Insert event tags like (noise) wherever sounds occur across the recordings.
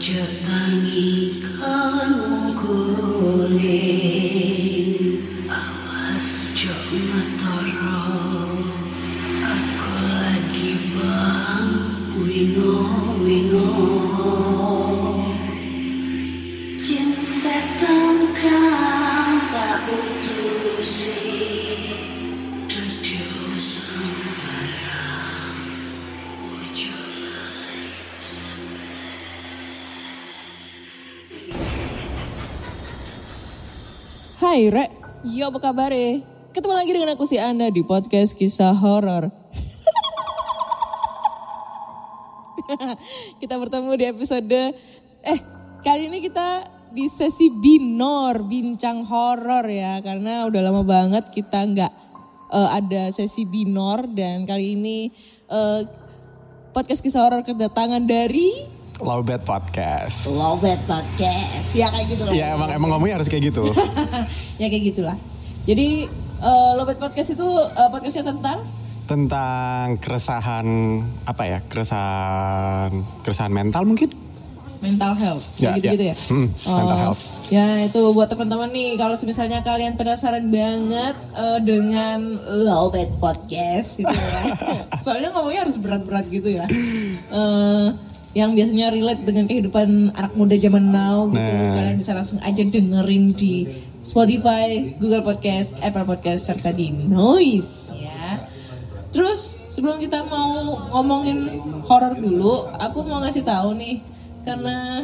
Just. Hai Rek, yo apa kabar Ketemu lagi dengan aku si Anda di podcast kisah horor. (laughs) kita bertemu di episode eh kali ini kita di sesi binor bincang horor ya. Karena udah lama banget kita nggak eh, ada sesi binor. Dan kali ini eh, podcast kisah horor kedatangan dari Lowbat Podcast. Lowbat Podcast ya kayak gitu lah. Ya emang emang ngomongnya harus kayak gitu. (laughs) ya kayak gitulah. Jadi uh, Lobet Podcast itu eh, podcastnya tentang Tentang keresahan apa ya? Keresahan keresahan mental mungkin? mental health, Ya, kayak gitu-gitu ya. ya. Hmm, mental health. Ya itu buat teman-teman nih kalau misalnya kalian penasaran banget eh, dengan Lobet Podcast gitu ya. (laughs) Soalnya ngomongnya harus berat-berat gitu ya. Eh, yang biasanya relate dengan kehidupan anak muda zaman now gitu. Nah. Kalian bisa langsung aja dengerin di Spotify, Google Podcast, Apple Podcast serta di Noise ya. Terus sebelum kita mau ngomongin horor dulu, aku mau ngasih tahu nih karena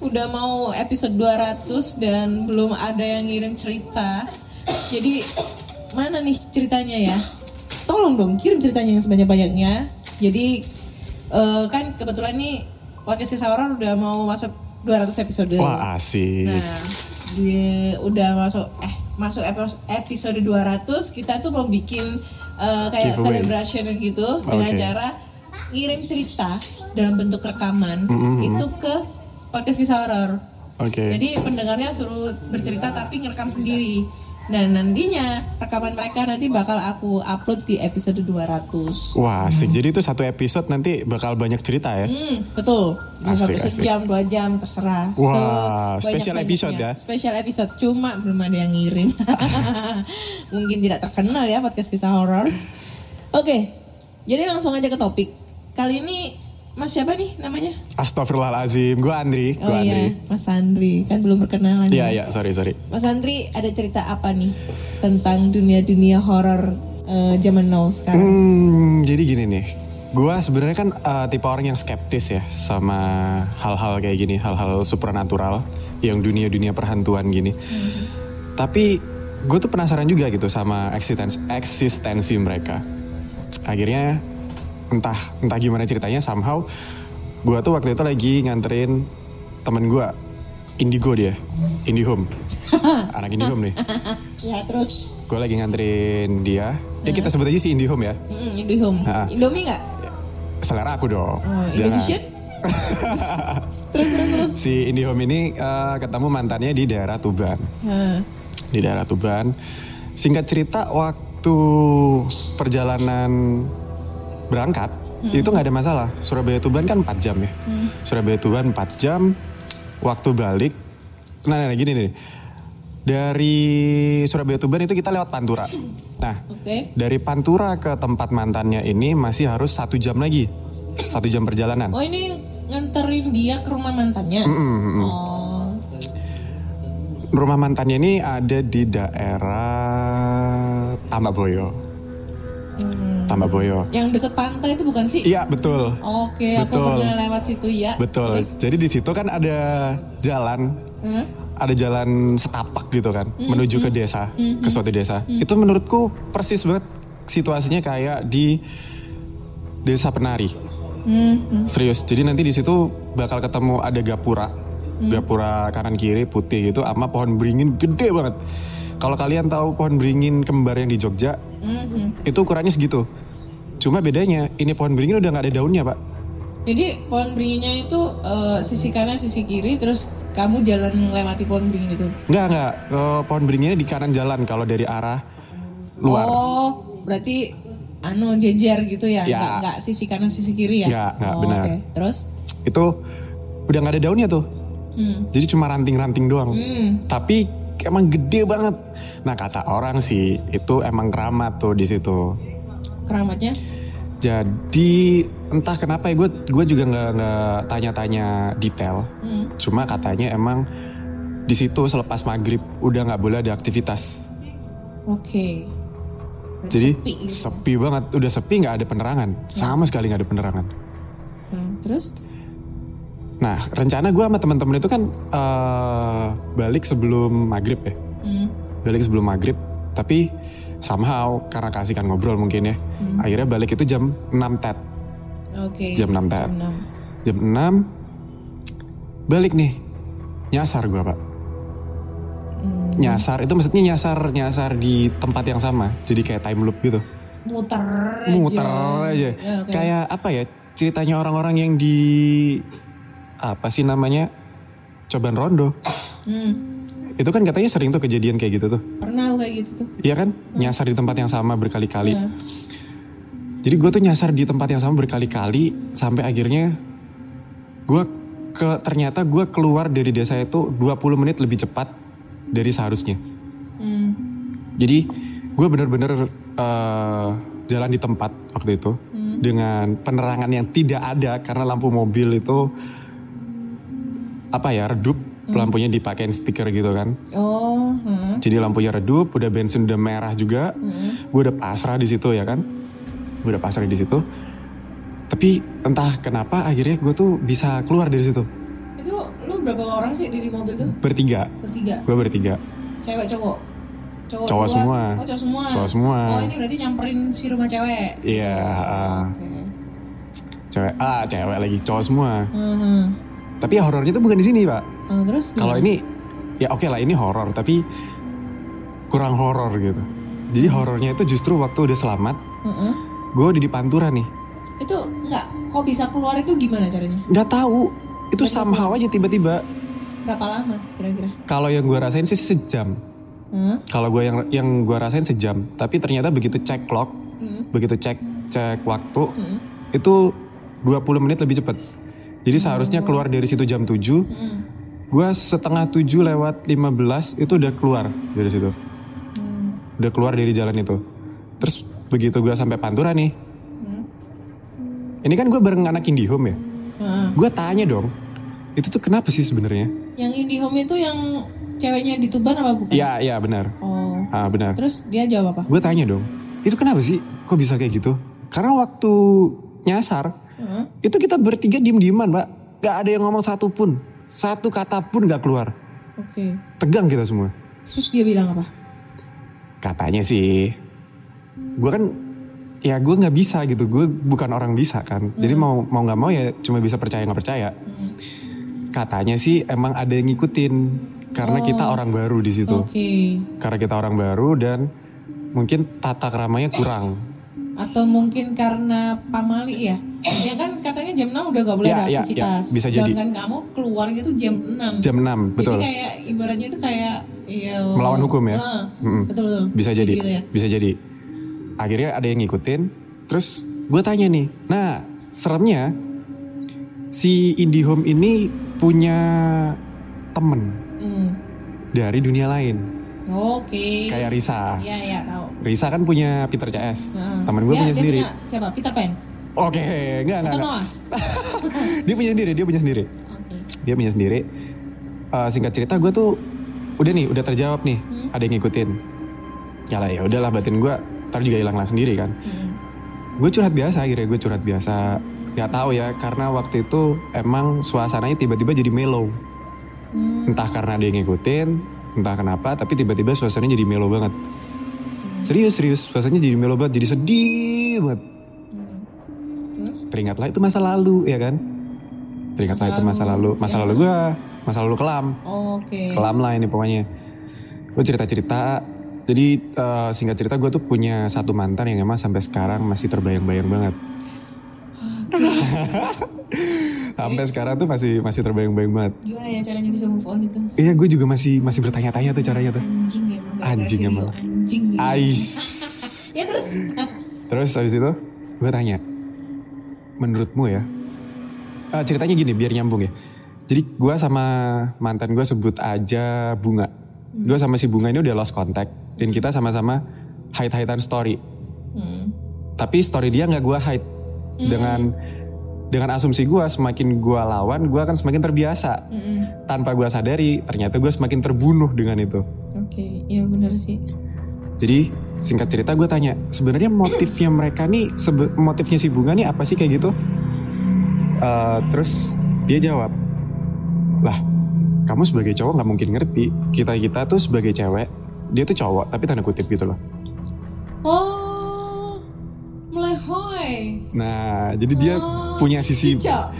udah mau episode 200 dan belum ada yang ngirim cerita. Jadi mana nih ceritanya ya? Tolong dong kirim ceritanya yang sebanyak-banyaknya. Jadi eh, kan kebetulan nih podcast kisah horor udah mau masuk 200 episode. Wah asik. Nah, di udah masuk eh masuk epi- episode 200 kita tuh mau bikin eh, kayak Giveaway. celebration gitu dengan Oke. cara ngirim cerita dalam bentuk rekaman Mm-mm. itu ke podcast kisah horor. Oke. Jadi pendengarnya suruh bercerita tapi ngerekam sendiri. Dan nantinya rekaman mereka nanti bakal aku upload di episode 200. Wah asik. Jadi itu satu episode nanti bakal banyak cerita ya? Hmm, betul. Bisa Asik, sampai sejam, dua jam, terserah. Wah, Sebanyak-banyaknya. special episode ya? Special episode, cuma belum ada yang ngirim. (laughs) Mungkin tidak terkenal ya podcast kisah horor. Oke, jadi langsung aja ke topik. Kali ini Mas siapa nih namanya? Astagfirullahalazim. Gue Andri. Gue Oh Andri. iya, Mas Andri. Kan belum perkenalan. Iya ya? iya sorry sorry. Mas Andri ada cerita apa nih tentang dunia-dunia horor eh, zaman now sekarang? Hmm, jadi gini nih. Gua sebenarnya kan eh, tipe orang yang skeptis ya sama hal-hal kayak gini, hal-hal supernatural yang dunia-dunia perhantuan gini. Tapi gue tuh penasaran juga gitu sama eksistensi, eksistensi mereka. Akhirnya entah entah gimana ceritanya somehow gue tuh waktu itu lagi nganterin temen gue Indigo dia, Indihome, (laughs) anak Indihome nih. Ya terus, Gue lagi nganterin dia. Ya kita sebut aja si Indihome ya. mm, Indihome, Ah. Indomie nggak? selera aku dong. Oh. Indovision? (laughs) terus terus terus. Si Indihome ini eh, ketemu mantannya di daerah Tuban. Hah. Di daerah Tuban. Singkat cerita waktu perjalanan berangkat itu nggak ada masalah. Surabaya Tuban kan 4 jam ya. Surabaya Tuban 4 jam. Waktu balik, nah, nah gini nih. Dari Surabaya Tuban itu kita lewat Pantura. Nah, Oke. dari Pantura ke tempat mantannya ini masih harus satu jam lagi. satu jam perjalanan. Oh ini nganterin dia ke rumah mantannya. Mm-mm, mm-mm. Oh, Rumah mantannya ini ada di daerah Tambaboyo. hmm. Tambaboyo. yang deket pantai itu bukan sih? Iya betul, Oke, aku Betul. pernah lewat situ ya. betul. Terus, Jadi di situ kan ada jalan, Hah? ada jalan setapak gitu kan, menuju ke desa, mm, ke suatu desa. Itu menurutku persis banget situasinya kayak di desa penari. Hmm, hmm. Serius. Jadi nanti di situ bakal ketemu ada gapura. Gapura kanan kiri putih gitu sama pohon beringin gede banget. Kalau kalian tahu pohon beringin kembar yang di Jogja, Hmm, hmm. itu ukurannya segitu. Cuma bedanya ini pohon beringin udah nggak ada daunnya, Pak. Jadi pohon beringinnya itu eh, sisi kanan, sisi kiri, terus kamu jalan melewati pohon beringin itu. Nggak, nggak. Eh, pohon beringinnya di kanan jalan kalau dari arah luar. Oh, berarti anu jejer gitu ya? Ya. Nggak, nggak sisi kanan, sisi kiri ya? Nggak, nggak, oh, benar. Oke, terus? Itu udah nggak ada daunnya tuh. Hmm. Jadi cuma ranting-ranting doang. Hmm. Tapi emang gede banget. Nah kata orang sih itu emang keramat tuh di situ. Keramatnya? Jadi entah kenapa ya gue gue juga nggak nggak tanya-tanya detail. Hmm. Cuma katanya emang di situ selepas maghrib udah nggak boleh ada aktivitas. Oke. Berarti Jadi sepi gitu. sepi banget, udah sepi nggak ada penerangan, sama sekali nggak ada penerangan. Hmm, Terus? Nah rencana gue sama teman-teman itu kan eh, balik sebelum maghrib ya, Hmm. balik sebelum maghrib. Tapi somehow karena kasihkan ngobrol mungkin ya, Hmm. akhirnya balik itu jam 6 tet. Oke. Jam 6 tet. Jam 6. Jam 6 balik nih, nyasar gue pak. Hmm. Nyasar itu maksudnya nyasar nyasar di tempat yang sama, jadi kayak time loop gitu. Muter aja. muter aja. Ya, oke. Kayak apa ya? Ceritanya orang-orang yang di apa sih namanya? Cobaan rondo. Hmm. Itu kan katanya sering tuh kejadian kayak gitu tuh. Pernah kayak gitu tuh. Iya kan? Nyasar di tempat yang sama berkali-kali. Ya. Jadi gue tuh nyasar di tempat yang sama berkali-kali sampai akhirnya gue ke ternyata gue keluar dari desa itu 20 menit lebih cepat dari seharusnya. Hmm. Jadi gue bener-bener eh, jalan di tempat waktu itu Hmm. dengan penerangan yang tidak ada karena lampu mobil itu apa ya redup lampunya dipakein stiker gitu kan. Oh. hmm. Jadi lampunya redup, udah bensin udah merah juga. Hmm. Gue udah pasrah di situ ya kan. Gue udah pasrah di situ. Tapi entah kenapa akhirnya gue tuh bisa keluar dari situ Itu lu berapa orang sih di mobil tuh? bertiga. Bertiga. Gue bertiga. Cewek cowok. Cowok, Cowok dua. semua. Oh, cowok semua. Cowok semua. Oh, ini berarti nyamperin si rumah cewek. Iya, ah. Oke. Cewek, ah cewek lagi cowok semua. Hmm. Tapi ya horornya tuh bukan di sini pak. Oh, terus Kalau ini ya oke lah ini horor tapi kurang horor gitu. Jadi horornya itu justru waktu udah selamat, Heeh. gue udah di pantura nih. Itu enggak kok bisa keluar itu gimana caranya? Nggak tahu, itu Tiba-tiba somehow aja tiba-tiba. Berapa lama kira-kira? Kalau yang gue rasain sih sejam. Hah? Kalau gue yang yang gue rasain sejam. Tapi ternyata begitu cek clock, Hmm. begitu cek cek waktu, Hmm. itu 20 menit lebih cepat. Jadi seharusnya keluar dari situ jam 7, Hmm. gue setengah 7 lewat 15 itu udah keluar dari situ. Hmm. Udah keluar dari jalan itu. Terus begitu gue sampai Pantura nih, Hmm. ini kan gue bareng anak Indihome ya. Heeh. Gue tanya dong, itu tuh kenapa sih sebenarnya? Yang IndiHome itu yang ceweknya di Tuban apa bukan? Iya, iya benar. Oh. Ah benar. Terus dia jawab apa? Gue tanya dong, itu kenapa sih? Kok bisa kayak gitu? Karena waktu nyasar, Heeh. itu kita bertiga diem-dieman, mbak. Gak ada yang ngomong satu pun. Satu kata pun gak keluar. Oke. Tegang kita semua. Terus dia bilang apa? Katanya sih, gue kan, ya gue nggak bisa gitu. Gue bukan orang bisa kan. Jadi mau mau nggak mau ya cuma bisa percaya nggak percaya. Hmm. Katanya sih emang ada yang ngikutin karena Oh. kita orang baru di situ. Oke. Karena kita orang baru dan mungkin tata keramanya kurang. Atau mungkin karena pamali ya? Ya kan katanya jam 6 udah gak boleh Ya, ada ya, ya. aktivitas. Bisa jadi. Sedangkan kamu keluar gitu jam 6. Jam 6, betul. Jadi kayak ibaratnya itu kayak ya, Melawan hukum ya? Ah, Mm-mm. betul betul. Bisa jadi, Gitu ya. bisa jadi. Akhirnya ada yang ngikutin. Terus gue tanya nih, nah seremnya si IndiHome ini punya temen Hmm. dari dunia lain, Oke. kayak Risa. Iya iya tahu. Risa kan punya Peter CS, Nah. temen gue Dia- punya dia sendiri. punya siapa? Peter Pan. Oke, enggak, enggak, Atau enggak. Noah? (laughs) Dia punya sendiri, dia punya sendiri. Oke. Dia punya sendiri. Eh, singkat cerita gue tuh udah nih, udah terjawab nih. Hmm. Ada yang ngikutin. Ya lah ya udahlah batin gue ntar juga hilang lah sendiri kan. Hmm. Gue curhat biasa akhirnya gue curhat biasa. Gak tahu ya karena waktu itu emang suasananya tiba-tiba jadi mellow. Hmm. Entah karena dia ngikutin, entah kenapa, tapi tiba-tiba suasananya jadi mellow banget. Serius, serius, suasananya jadi mellow banget, jadi sedih banget. Teringatlah itu masa lalu, ya kan? Teringatlah Masa itu masa lalu, masa ya. lalu gue, masa lalu kelam, kelam lah ini pokoknya. Gue cerita-cerita, jadi eh, singkat cerita gue tuh punya satu mantan yang emang sampai sekarang masih terbayang-bayang banget. (laughs) sampai sekarang tuh masih masih terbayang-bayang banget. Gimana ya caranya bisa move on itu? Iya, gue juga masih masih bertanya-tanya tuh caranya tuh. Anjing emang. gara-gara Anjing emang. Anjing. gitu. Ais. (laughs) Ya terus? Terus habis itu gue tanya, menurutmu ya, eh, ceritanya gini biar nyambung ya. Jadi gue sama mantan gue sebut aja Bunga. Gue sama si Bunga ini udah lost contact dan kita sama-sama hide-hidean story. Hmm. Tapi story dia nggak gue hide dengan dengan asumsi gue semakin gue lawan gue akan semakin terbiasa. Mm-mm. Tanpa gue sadari ternyata gue semakin terbunuh dengan itu. Oke, iya benar sih. Jadi singkat cerita gue tanya, sebenarnya motifnya mereka nih, motifnya si bunga nih apa sih kayak gitu? Eh, terus dia jawab, lah kamu sebagai cowok nggak mungkin ngerti. Kita kita tuh sebagai cewek, dia tuh cowok tapi tanda kutip gitu loh. Oh. Nah jadi dia Oh, punya sisi cicak.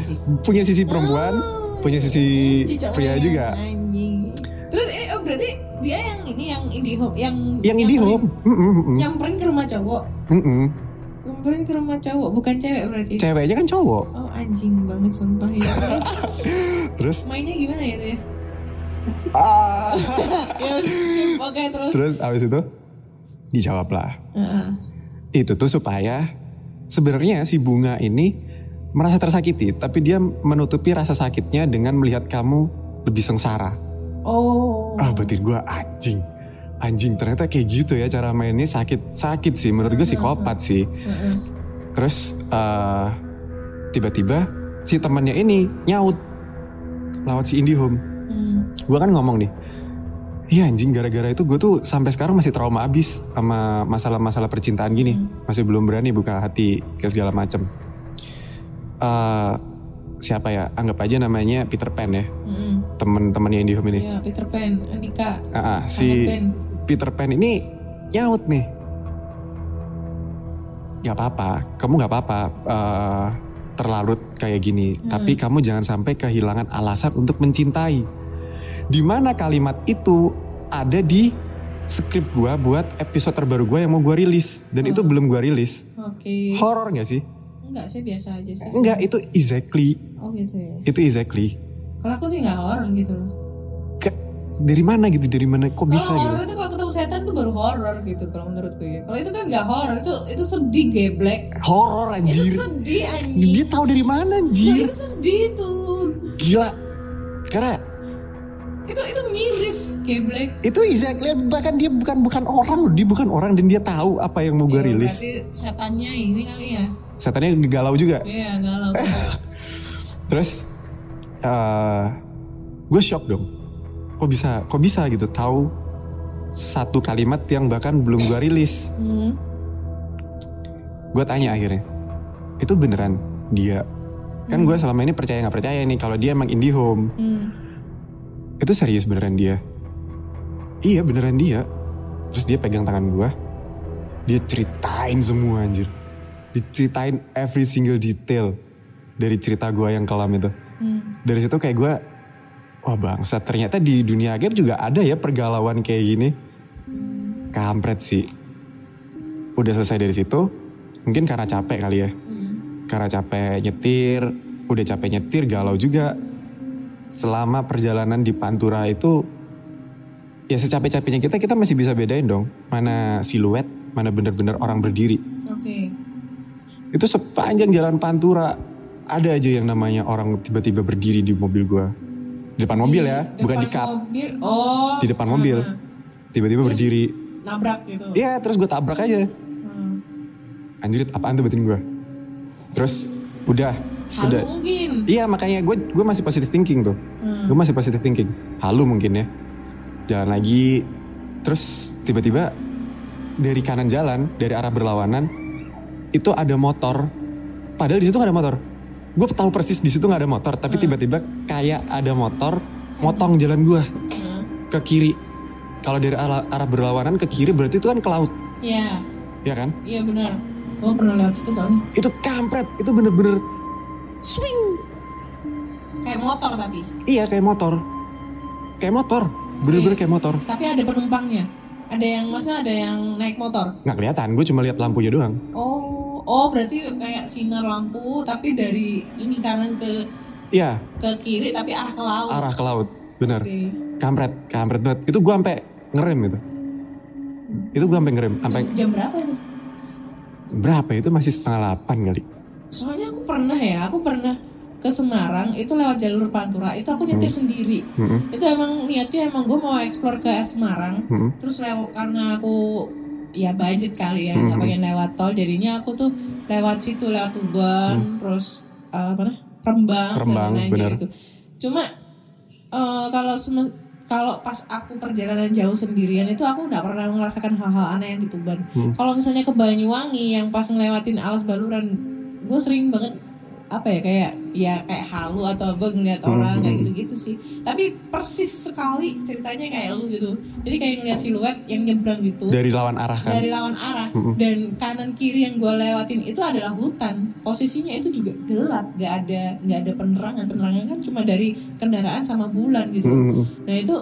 punya sisi perempuan, Oh. punya sisi Cicak pria juga. Anjing. Terus ini oh, berarti dia yang ini yang indie home, yang Yang indie nyamperin- home, Mm, mm, mm, Nyamperin ke rumah cowok. mm, mm. Nyamperin ke rumah cowok, bukan cewek berarti. ceweknya kan cowok. Oh anjing banget sumpah ya. Terus (laughs) Terus, mainnya gimana ya tuh ya? ah. (laughs) Ya skip, oke terus. terus abis itu dijawab lah. Heeh. itu tuh supaya sebenarnya si bunga ini merasa tersakiti tapi dia menutupi rasa sakitnya dengan melihat kamu lebih sengsara. Oh. ah batin gue anjing. Anjing ternyata kayak gitu ya cara mainnya. Sakit sakit sih. Menurut gue psikopat sih. Terus eh, tiba-tiba si temannya ini nyaut lewat si IndiHome. Hmm. gue kan ngomong nih Iya anjing gara-gara itu gue tuh sampai sekarang masih trauma abis sama masalah-masalah percintaan gini. Masih belum berani buka hati ke segala macem. Eh, siapa ya? Anggap aja namanya Peter Pan ya. Hmm. Temen-temennya IndiHome ini. Ya Peter Pan, Andika. Ah, ah, Anak si band. Peter Pan ini nyaut nih. Gak apa-apa, kamu gak apa-apa eh, terlarut kayak gini. Tapi kamu jangan sampai kehilangan alasan untuk mencintai. Di mana kalimat itu ada di skrip gua buat episode terbaru gua yang mau gua rilis dan itu belum gua rilis. Oke. Horor gak sih? Enggak sih biasa aja sih. Enggak, itu exactly. Oh gitu ya. Itu exactly. Kalau aku sih nggak horor gitu loh. Ke- dari mana gitu? Dari mana kok bisa Kalau gitu? horor itu kalau ketemu setan tuh baru horor gitu kalau menurutku ya. Kalau itu kan nggak horor, itu itu sedih geblek. Horor Itu anjir. sedih anjing. Dia tahu dari mana Loh, anjir? itu sedih tuh. Gila. Karena Itu itu miris geblek. itu exactly bahkan dia bukan bukan orang loh, dia bukan orang dan dia tahu apa yang mau gue Ya, rilis. Setannya ini kali ya. Setannya galau juga. Iya galau. (laughs) Terus eh gue shock dong. Kok bisa kok bisa gitu tahu satu kalimat yang bahkan belum gue rilis. hmm. Gue tanya akhirnya, itu beneran dia? Kan gue selama ini percaya nggak percaya nih kalau dia emang indie home. Hmm. Itu serius beneran dia? Iya beneran dia. Terus dia pegang tangan gue. Dia ceritain semua anjir. Diceritain every single detail dari cerita gue yang kelam itu. Hmm. Dari situ kayak gue, wah bangsa ternyata di dunia game juga ada ya pergalauan kayak gini. Kampret sih. Udah selesai dari situ, mungkin karena capek kali ya. Hmm. Karena capek nyetir, udah capek nyetir galau juga. Selama perjalanan di Pantura itu ya secapek-capeknya kita kita masih bisa bedain dong mana siluet, mana bener-bener orang berdiri. Oke. Itu sepanjang jalan Pantura ada aja yang namanya orang tiba-tiba berdiri di mobil gua. Di depan mobil ya, bukan di depan kap. mobil. Oh. Di depan mobil. Nah, Tiba-tiba berdiri. Nabrak gitu. Iya, terus gue tabrak aja. Hmm. Anjir, apaan tuh batin gue? terus udah Halu udah mungkin. iya makanya gue gue masih positive thinking tuh Hmm. gue masih positive thinking halu mungkin ya jalan lagi terus tiba-tiba dari kanan jalan dari arah berlawanan itu ada motor padahal di situ nggak ada motor gue tahu persis di situ nggak ada motor tapi Hmm. tiba-tiba kayak ada motor motong jalan gue Hmm. ke kiri kalau dari arah, arah berlawanan ke kiri berarti itu kan ke laut Iya, ya kan iya benar. Gue pernah lewat situ soalnya. itu kampret itu bener-bener swing Kayak motor tapi. iya kayak motor kayak motor bener-bener Oke. kayak motor Tapi ada penumpangnya. Ada yang maksudnya ada yang naik motor. nggak kelihatan gue cuma lihat lampunya doang Oh, oh berarti kayak sinar lampu tapi dari ini kanan ke iya ke kiri tapi arah ke laut. arah ke laut bener Oke. kampret kampret banget itu gue sampai ngerem gitu itu gue sampai ngerem sampai Jam berapa itu? berapa itu masih setengah delapan kali Soalnya pernah ya, aku pernah ke Semarang itu lewat jalur Pantura itu aku nyetir sendiri. Mm-mm, Itu emang niatnya emang gue mau explore ke Semarang. mm-mm. Terus lewat karena aku ya budget kali ya nggak Mhm. pengen lewat tol jadinya aku tuh lewat situ lewat Tuban terus eh, apa nah Rembang, Hmm. Rembang, dan kayak gitu. Cuma eh, kalau kalau pas aku perjalanan jauh sendirian itu aku nggak pernah merasakan hal-hal aneh yang di Tuban. Hmm. Kalau misalnya ke Banyuwangi yang pas ngelewatin alas baluran, gue sering banget apa ya kayak ya kayak halu atau apa ngeliat orang Hmm, kayak hmm. gitu-gitu sih. Tapi persis sekali ceritanya kayak lu gitu. Jadi kayak ngeliat siluet yang nyebrang gitu dari lawan arah kan dari lawan arah Mm-mm. dan kanan kiri yang gue lewatin itu adalah hutan. Posisinya itu juga gelap, gak ada nggak ada penerangan. Penerangan kan cuma dari kendaraan sama bulan gitu. Mm-mm. Nah itu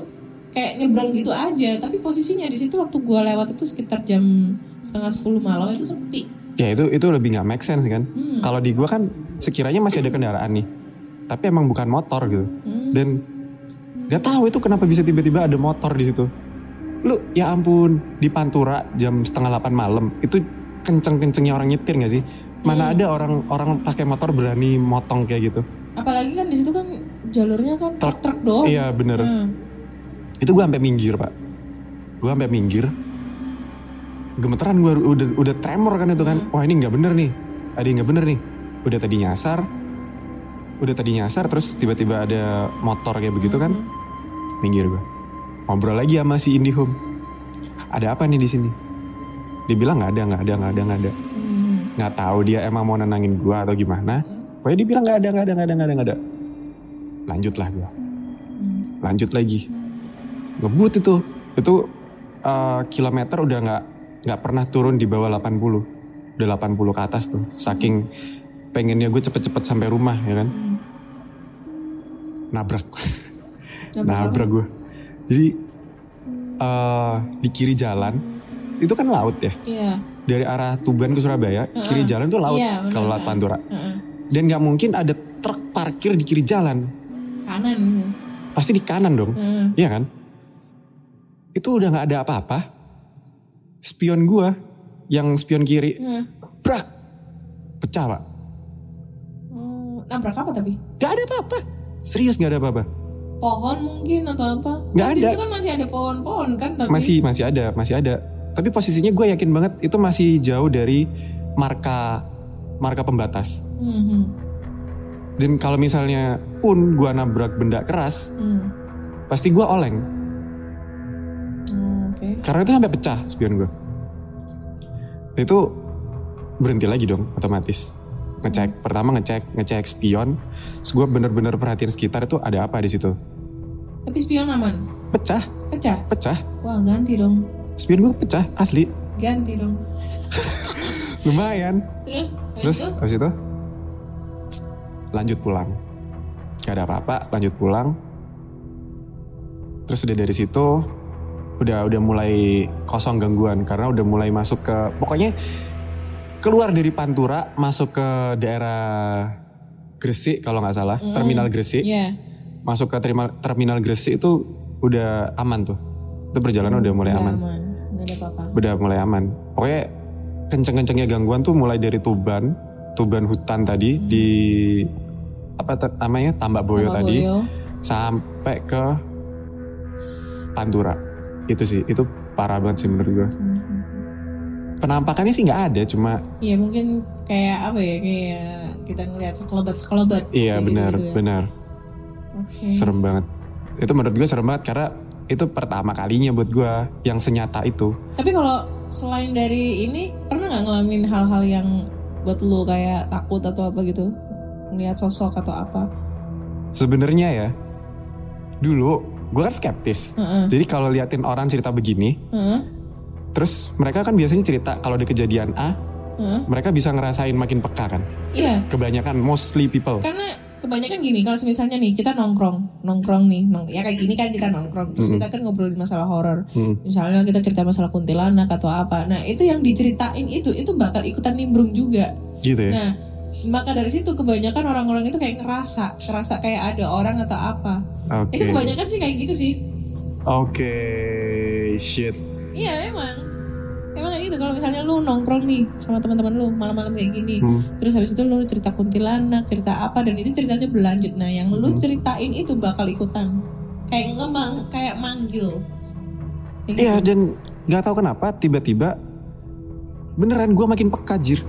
kayak nyebrang gitu aja. Tapi posisinya di situ waktu gue lewat itu sekitar jam setengah sepuluh malam itu sepi. Ya itu itu lebih nggak make sense kan Hmm. kalau di gue kan sekiranya masih ada kendaraan nih tapi emang bukan motor gitu Hmm. dan nggak tahu itu kenapa bisa tiba-tiba ada motor di situ lu ya ampun di Pantura jam setengah delapan malam itu kenceng-kencengnya orang nyetir nggak sih mana Hmm. ada orang orang pakai motor berani motong kayak gitu Apalagi kan di situ kan jalurnya kan Truk. truk-truk doang. iya bener Hmm. itu gue sampai minggir pak gue sampai minggir gemeteran gue udah udah tremor kan itu kan. Hmm. wah ini nggak bener nih. Ada yang nggak bener nih. Udah tadi nyasar. Udah tadi nyasar terus tiba-tiba ada motor kayak begitu kan. Hmm. minggir gue ngobrol lagi sama si Indihome ada apa nih di sini? Dia bilang nggak ada nggak ada nggak ada nggak ada. Hmm. nggak tahu dia emang mau nenangin gue atau gimana. Pokoknya dia bilang nggak ada nggak ada nggak ada nggak ada nggak ada. Lanjut lah gue Hmm. lanjut lagi. Ngebut itu. Itu eh, kilometer udah nggak nggak pernah turun di bawah 80 udah 80 ke atas tuh saking pengennya gue cepet-cepet sampai rumah ya kan Hmm. nabrak Nabrak nabrak gue jadi eh di kiri jalan itu kan laut ya Iya. dari arah Tuban ke Surabaya Heeh. kiri jalan tuh laut Iya, benar, kalau laut. Pantura Heeh. dan nggak mungkin ada truk parkir di kiri jalan Kanan. pasti di kanan dong Heeh. Iya kan? Itu udah nggak ada apa-apa. Spion gua yang spion kiri, Heeh. brak, pecah pak. Oh, nabrak apa tapi? Gak ada apa-apa. Serius nggak ada apa-apa. Pohon mungkin atau apa? Nggak Kan ada. situ kan masih ada pohon-pohon kan tapi. Masih masih ada, masih ada. Tapi posisinya gue yakin banget itu masih jauh dari marka marka pembatas. Hmm, hmm, Dan kalau misalnya pun gua nabrak benda keras, hmm. pasti gua oleng. Oke. Karena itu sampai pecah spion gue. Itu berhenti lagi dong otomatis. Ngecek, pertama ngecek, ngecek spion. Terus gue bener-bener perhatiin sekitar itu ada apa di situ. Tapi spion aman. Pecah, Pecah. pecah. Wah ganti dong. Spion gue pecah, asli. Ganti dong. (laughs) Lumayan. Terus? Terus itu? habis itu lanjut pulang. Gak ada apa-apa, lanjut pulang. Terus udah dari situ udah udah mulai kosong gangguan karena udah mulai masuk ke pokoknya keluar dari Pantura masuk ke daerah Gresik kalau nggak salah Mm. terminal Gresik Iya. masuk ke terminal terminal Gresik itu udah aman tuh itu perjalanan udah mulai Udah aman aman. Nggak ada apa-apa. udah mulai aman. Pokoknya kenceng-kencengnya gangguan tuh mulai dari Tuban, Tuban hutan tadi Hmm. di apa namanya Tambak Boyo Tambak tadi Boyo. sampai ke Pantura. Itu sih, itu parah banget sih menurut gue. Hmm. penampakannya sih nggak ada, cuma Iya mungkin kayak apa ya kayak kita ngeliat sekelebat sekelebat. iya benar, gitu-gitu ya. benar. Oke. Serem banget. Itu menurut gue serem banget karena itu pertama kalinya buat gue yang senyata itu. Tapi kalau selain dari ini pernah nggak ngalamin hal-hal yang buat lu kayak takut atau apa gitu? Ngeliat sosok atau apa? Sebenarnya ya, dulu gue kan skeptis. Heeh. Jadi kalau liatin orang cerita begini, Heeh. terus mereka kan biasanya cerita kalau ada kejadian A, Heeh. mereka bisa ngerasain makin peka kan. Iya, Kebanyakan mostly people. karena kebanyakan gini kalau misalnya nih kita nongkrong nongkrong nih nong ya kayak gini kan kita nongkrong terus Mm-mm. kita kan ngobrolin masalah horor Hmm. misalnya kita cerita masalah kuntilanak atau apa nah itu yang diceritain itu itu bakal ikutan nimbrung juga Gitu ya. nah maka dari situ kebanyakan orang-orang itu kayak ngerasa ngerasa kayak ada orang atau apa Oke. itu kebanyakan sih kayak gitu sih Oke, shit. iya emang emang kayak gitu kalau misalnya lu nongkrong nih sama teman-teman lu malam-malam kayak gini Hmm. terus habis itu lu cerita kuntilanak cerita apa dan itu ceritanya berlanjut nah yang lu Hmm. ceritain itu bakal ikutan kayak ngemang kayak manggil Iya gitu. dan nggak tahu kenapa tiba-tiba beneran gue makin peka jir.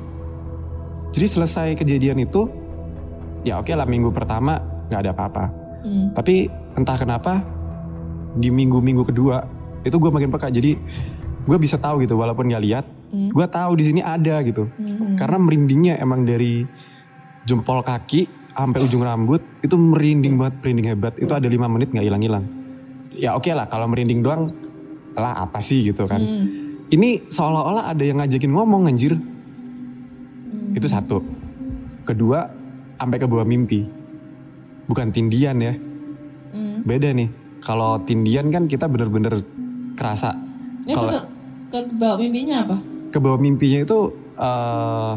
Jadi selesai kejadian itu, ya oke lah minggu pertama nggak ada apa-apa. Hmm. Tapi entah kenapa di minggu-minggu kedua itu gue makin peka. Jadi gue bisa tahu gitu walaupun nggak lihat, Hmm. gue tahu di sini ada gitu. Hmm. Karena merindingnya emang dari jempol kaki sampai ujung rambut itu merinding banget, merinding hebat. Itu ada lima menit nggak hilang-hilang. Ya oke lah kalau merinding doang lah apa sih gitu kan. Hmm. Ini seolah-olah ada yang ngajakin ngomong anjir. Hmm. Itu satu. Kedua, sampai ke bawah mimpi. Bukan tindian ya. Hmm. Beda nih. Kalau tindian kan kita bener-bener kerasa. itu Kalau- tuh ke bawa mimpinya apa Ke bawah mimpinya itu eh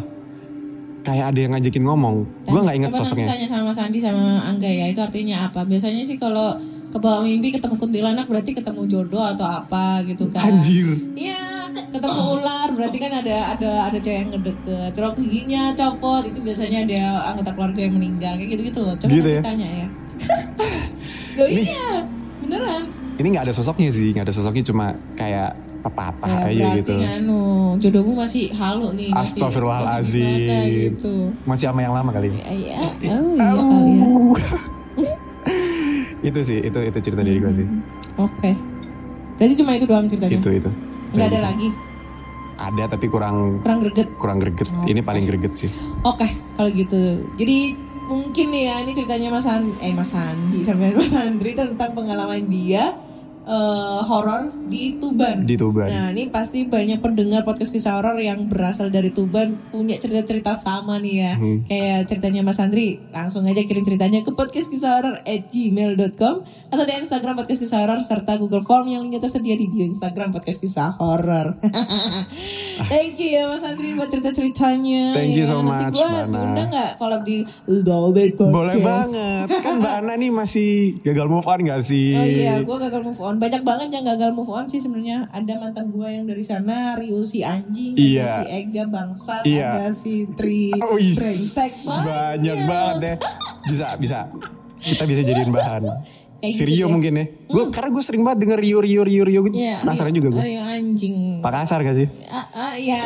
kayak ada yang ngajakin ngomong. Gue nggak inget sosoknya. tanya sama Sandi sama Angga ya itu artinya apa biasanya sih kalau ke bawah mimpi ketemu kuntilanak berarti ketemu jodoh atau apa gitu kan Anjir. Iya, ketemu ular berarti kan ada ada ada cewek yang ngedeket. Terus giginya copot itu biasanya ada anggota keluarga yang meninggal kayak gitu gitu loh. Coba Gitu nanti ya? tanya ya. (laughs) Loh iya, beneran. Ini nggak ada sosoknya sih, nggak ada sosoknya cuma kayak pepatah Ya, aja gitu. nganu jodohmu masih halu nih. Astagfirullahalazim. masih gitu. Masih sama yang lama kali. Ya, iya, oh iya kali ya. (laughs) itu sih, itu itu cerita dari gue sih. Oke. Berarti cuma itu doang ceritanya. Itu itu. Nggak ada Bisa. lagi. Ada tapi kurang Kurang greget. kurang greget. Oke. Ini paling greget sih. Oke, kalau gitu. Jadi mungkin nih ya, ini ceritanya Mas Andi, eh Mas Andi sampai Mas Andri tentang pengalaman dia eh, horor di Tuban. Di Tuban. Nah, ini pasti banyak pendengar podcast kisah horor yang berasal dari Tuban punya cerita-cerita sama nih ya. Hmm. Kayak ceritanya Mas Andri, langsung aja kirim ceritanya ke podcast kisah horor at gmail.com atau di Instagram podcast kisah horor serta Google Form yang linknya tersedia di bio Instagram podcast kisah horor. (laughs) Thank you ya Mas Andri buat cerita-ceritanya. Thank you ya. so Nanti much, gue Mbak Ana. diundang nggak kalau di Lobet Podcast? Boleh banget. Kan Mbak Ana nih masih gagal move on gak sih? Oh iya, gue gagal move on. Banyak banget yang gagal move on sih sebenarnya. Ada mantan gue yang dari sana, Rio si anjing, Iya. ada si Ega bangsat, Iya. ada si Tri Oh, brengsek Banyak banget deh. Bisa, bisa. Kita bisa jadiin bahan. Kayak Si gitu Rio deh. mungkin ya. Gue karena gue sering banget denger Rio Rio Rio Rio. Gue penasaran Rio- juga gue. Rio anjing. Pak Kasar gak sih? Ah, ah, iya.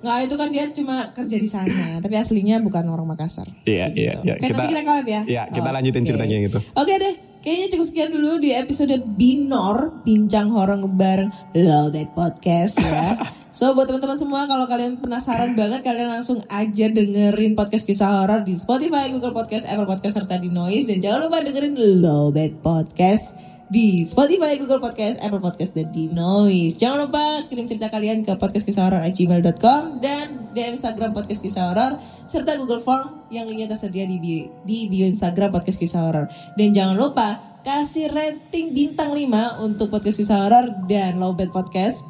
Nggak, itu kan dia cuma kerja di sana, tapi aslinya bukan orang Makassar. Iya, iya, gitu. iya. Kayak nanti kita collab ya. Iya, kita Oke. lanjutin ceritanya gitu. Oke deh, kayaknya cukup sekian dulu di episode Binor, Bincang Horor bareng. Lobet Podcast ya. (laughs) So buat teman-teman semua kalau kalian penasaran banget kalian langsung aja dengerin podcast kisah horor di Spotify, Google Podcast, Apple Podcast serta di Noise. Dan jangan lupa dengerin Lobet Podcast di Spotify, Google Podcast, Apple Podcast dan di Noise. Jangan lupa kirim cerita kalian ke podcastkisahhoror@gmail.com dan di Instagram podcast kisah horor serta Google Form yang linknya tersedia di bio, di bio Instagram podcast kisah horor. Dan jangan lupa kasih rating bintang 5 untuk podcast kisah horor dan Lowbet Podcast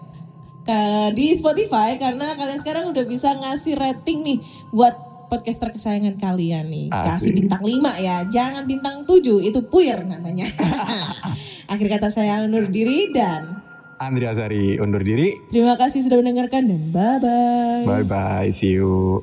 ke, di Spotify karena kalian sekarang udah bisa ngasih rating nih buat podcaster kesayangan kalian nih. Kasih Asik. bintang 5 ya, jangan bintang 7 itu puyer namanya. (laughs) Akhir kata saya undur diri dan Andri Azari undur diri. terima kasih sudah mendengarkan dan bye-bye. Bye bye. See you.